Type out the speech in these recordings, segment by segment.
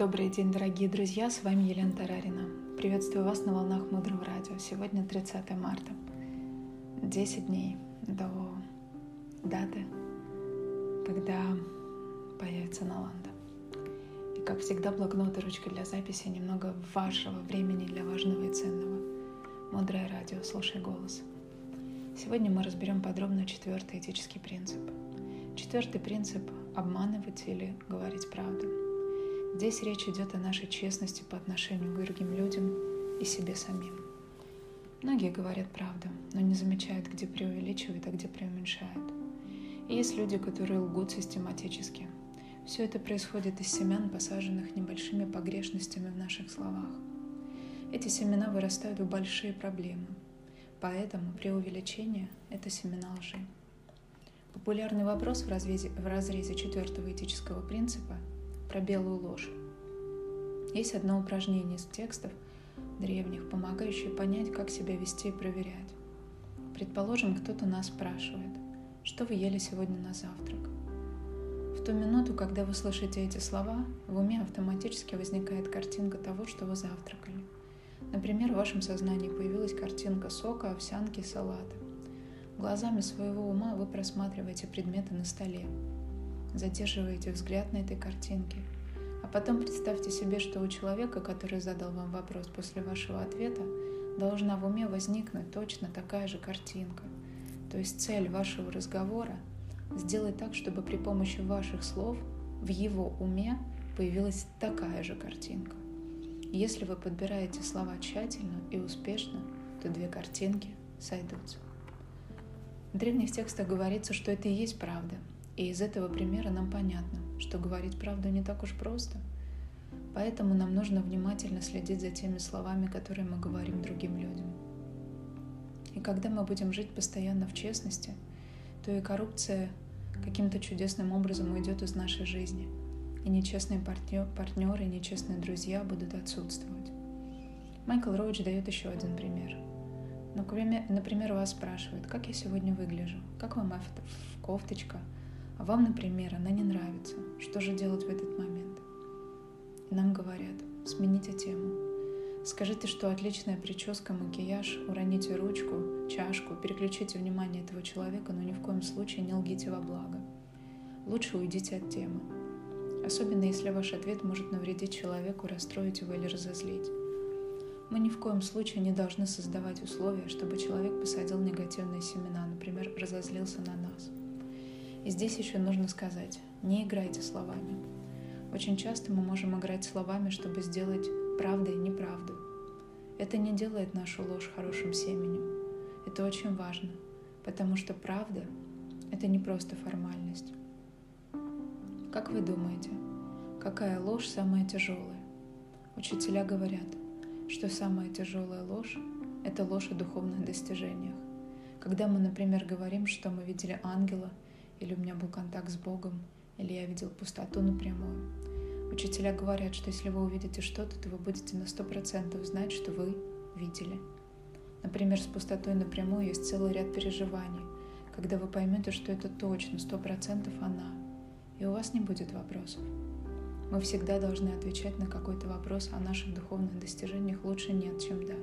Добрый день, дорогие друзья, с вами Елена Тарарина. Приветствую вас на волнах Мудрого Радио. Сегодня 30 марта. 10 дней до даты, когда появится Наланда. И, как всегда, блокнот и ручка для записи, немного вашего времени для важного и ценного. Мудрое радио, слушай голос. Сегодня мы разберем подробно четвертый этический принцип. Четвертый принцип – обманывать или говорить правду – Здесь речь идет о нашей честности по отношению к другим людям и себе самим. Многие говорят правду, но не замечают, где преувеличивают, а где преуменьшают. И есть люди, которые лгут систематически. Все это происходит из семян, посаженных небольшими погрешностями в наших словах. Эти семена вырастают в большие проблемы. Поэтому преувеличение – это семена лжи. Популярный вопрос в разрезе, в разрезе четвертого этического принципа – про белую ложь. Есть одно упражнение из текстов древних, помогающее понять, как себя вести и проверять. Предположим, кто-то нас спрашивает, что вы ели сегодня на завтрак? В ту минуту, когда вы слышите эти слова, в уме автоматически возникает картинка того, что вы завтракали. Например, в вашем сознании появилась картинка сока, овсянки, салата. Глазами своего ума вы просматриваете предметы на столе, задерживаете взгляд на этой картинке, а потом представьте себе, что у человека, который задал вам вопрос после вашего ответа, должна в уме возникнуть точно такая же картинка. То есть цель вашего разговора – сделать так, чтобы при помощи ваших слов в его уме появилась такая же картинка. Если вы подбираете слова тщательно и успешно, то две картинки сойдутся. В древних текстах говорится, что это и есть правда – и из этого примера нам понятно, что говорить правду не так уж просто. Поэтому нам нужно внимательно следить за теми словами, которые мы говорим другим людям. И когда мы будем жить постоянно в честности, то и коррупция каким-то чудесным образом уйдет из нашей жизни, и нечестные партнер, партнеры, нечестные друзья будут отсутствовать. Майкл Роуч дает еще один пример. Например, вас спрашивают, как я сегодня выгляжу, как вам кофточка, а вам, например, она не нравится. Что же делать в этот момент? И нам говорят, смените тему. Скажите, что отличная прическа, макияж, уроните ручку, чашку, переключите внимание этого человека, но ни в коем случае не лгите во благо. Лучше уйдите от темы. Особенно если ваш ответ может навредить человеку, расстроить его или разозлить. Мы ни в коем случае не должны создавать условия, чтобы человек посадил негативные семена, например, разозлился на нас – и здесь еще нужно сказать, не играйте словами. Очень часто мы можем играть словами, чтобы сделать правдой неправду. Это не делает нашу ложь хорошим семенем. Это очень важно, потому что правда — это не просто формальность. Как вы думаете, какая ложь самая тяжелая? Учителя говорят, что самая тяжелая ложь — это ложь о духовных достижениях. Когда мы, например, говорим, что мы видели ангела — или у меня был контакт с Богом, или я видел пустоту напрямую. Учителя говорят, что если вы увидите что-то, то вы будете на сто процентов знать, что вы видели. Например, с пустотой напрямую есть целый ряд переживаний, когда вы поймете, что это точно, сто процентов она, и у вас не будет вопросов. Мы всегда должны отвечать на какой-то вопрос о наших духовных достижениях лучше нет, чем да,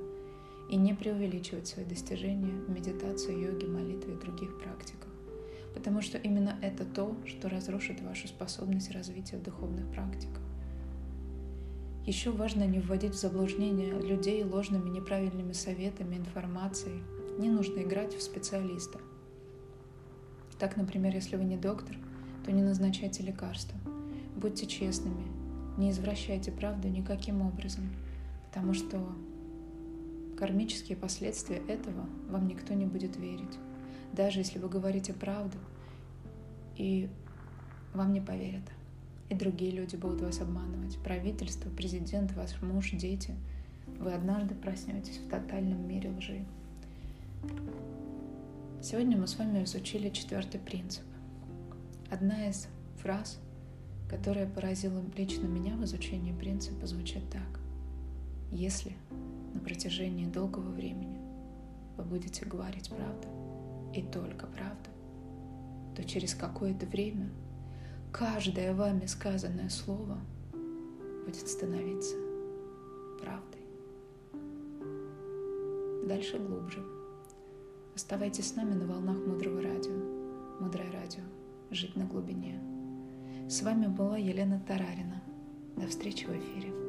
и не преувеличивать свои достижения в медитации, йоге, молитве и других практиках потому что именно это то, что разрушит вашу способность развития в духовных практиках. Еще важно не вводить в заблуждение людей ложными неправильными советами, информацией. Не нужно играть в специалиста. Так, например, если вы не доктор, то не назначайте лекарства. Будьте честными, не извращайте правду никаким образом, потому что кармические последствия этого вам никто не будет верить даже если вы говорите правду, и вам не поверят. И другие люди будут вас обманывать. Правительство, президент, ваш муж, дети. Вы однажды проснетесь в тотальном мире лжи. Сегодня мы с вами изучили четвертый принцип. Одна из фраз, которая поразила лично меня в изучении принципа, звучит так. Если на протяжении долгого времени вы будете говорить правду, и только правду, то через какое-то время каждое вами сказанное слово будет становиться правдой. Дальше глубже. Оставайтесь с нами на волнах Мудрого Радио. Мудрое Радио. Жить на глубине. С вами была Елена Тарарина. До встречи в эфире.